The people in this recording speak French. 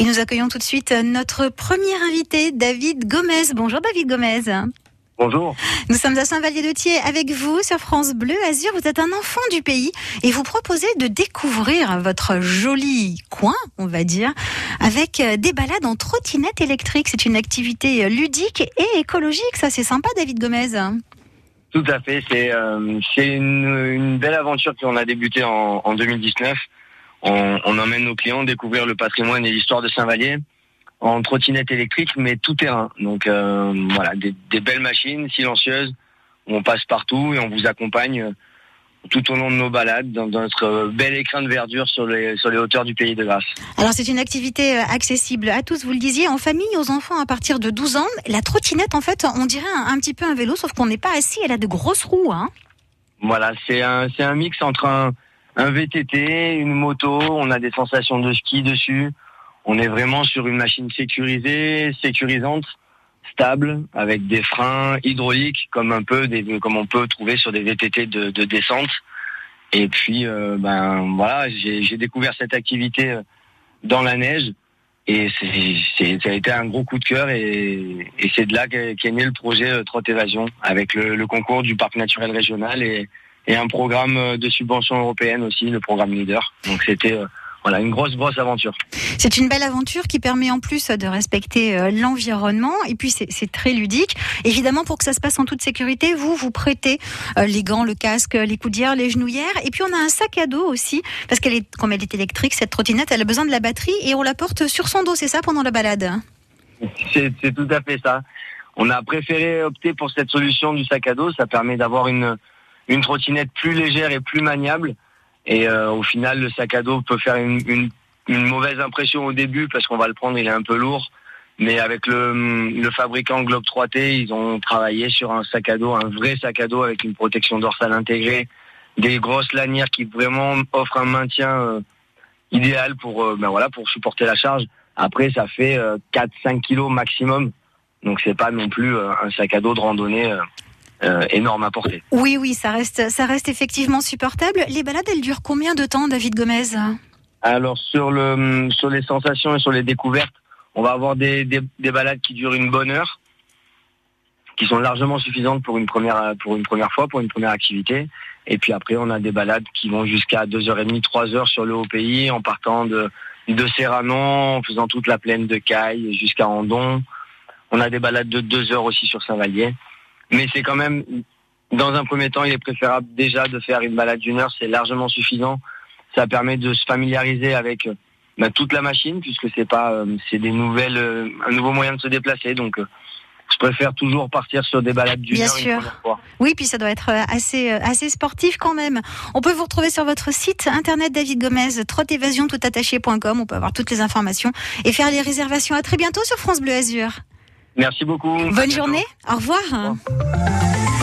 Et nous accueillons tout de suite notre premier invité, David Gomez. Bonjour David Gomez. Bonjour. Nous sommes à Saint-Vallier-de-Thiers avec vous sur France Bleu Azur. Vous êtes un enfant du pays et vous proposez de découvrir votre joli coin, on va dire, avec euh, des balades en trottinette électrique. C'est une activité ludique et écologique. Ça, c'est sympa, David Gomez. Tout à fait. C'est euh, une, belle aventure qu'on a débutée en, en 2019. On, on, emmène nos clients découvrir le patrimoine et l'histoire de Saint-Vallier en trottinette électrique, mais tout terrain. Donc euh, voilà, des, des, belles machines silencieuses. Où on passe partout et on vous accompagne tout au long de nos balades dans, notre bel écrin de verdure sur les, sur les hauteurs du Pays de Grâce. Alors c'est une activité euh, accessible à tous, vous le disiez, en famille, aux enfants à partir de 12 ans. La trottinette, en fait, on dirait un, petit peu un vélo, sauf qu'on n'est pas assis, elle a de grosses roues. Hein voilà, c'est un, c'est un mix entre un, un VTT, une moto, on a des sensations de ski dessus. On est vraiment sur une machine sécurisée, sécurisante stable avec des freins hydrauliques comme un peu des, comme on peut trouver sur des VTT de, de descente. Et puis euh, ben voilà, j'ai découvert cette activité euh, dans la neige et ça a été un gros coup de cœur et, c'est de là qu'est né le projet euh, Trot Évasion avec le, le, concours du parc naturel régional et, et un programme de subvention européenne aussi, le programme Leader. Donc c'était voilà, une grosse, grosse aventure. C'est une belle aventure qui permet en plus de respecter euh, l'environnement et puis c'est très ludique. Évidemment, pour que ça se passe en toute sécurité, vous, vous prêtez euh, les gants, le casque, les coudières, les genouillères et puis on a un sac à dos aussi parce qu'elle est, comme elle est électrique, cette trottinette, elle a besoin de la batterie et on la porte sur son dos, c'est ça, pendant la balade? C'est tout à fait ça. On a préféré opter pour cette solution du sac à dos. Ça permet d'avoir une, une trottinette plus légère et plus maniable. Et euh, au final, le sac à dos peut faire une, mauvaise impression au début parce qu'on va le prendre, il est un peu lourd. Mais avec le, le fabricant Globe 3T, ils ont travaillé sur un sac à dos, un vrai sac à dos avec une protection dorsale intégrée, des grosses lanières qui vraiment offrent un maintien euh, idéal pour, euh, ben voilà, pour supporter la charge. Après, ça fait 4-5 kilos maximum. Donc c'est pas non plus un sac à dos de randonnée euh, énorme à porter. Oui, oui, ça reste, ça reste effectivement supportable. Les balades, elles durent combien de temps, David Gomez Alors sur le, sur les sensations et sur les découvertes, on va avoir des, des, des, balades qui durent une bonne heure, qui sont largement suffisantes pour une première, pour une première fois, pour une première activité. Et puis après, on a des balades qui vont jusqu'à 2h30, 3h sur le haut pays, en partant de, de Serranon, en faisant toute la plaine de Caille jusqu'à Andon. On a des balades de 2 heures aussi sur Saint-Vallier. Mais c'est quand même, dans un premier temps, il est préférable déjà de faire une balade d'une heure, c'est largement suffisant. Ça permet de se familiariser avec bah, toute la machine, puisque c'est pas, euh, c'est des nouvelles, euh, un nouveau moyen de se déplacer. Donc, euh, je préfère toujours partir sur des balades d'une heure. Bien sûr. Oui, puis ça doit être assez, assez sportif quand même. On peut vous retrouver sur votre site internet David Gomez, trotévasion.toutattaché.com. On peut avoir toutes les informations et faire les réservations. À très bientôt sur France Bleu Azur. Merci beaucoup. Bonne journée. Au revoir.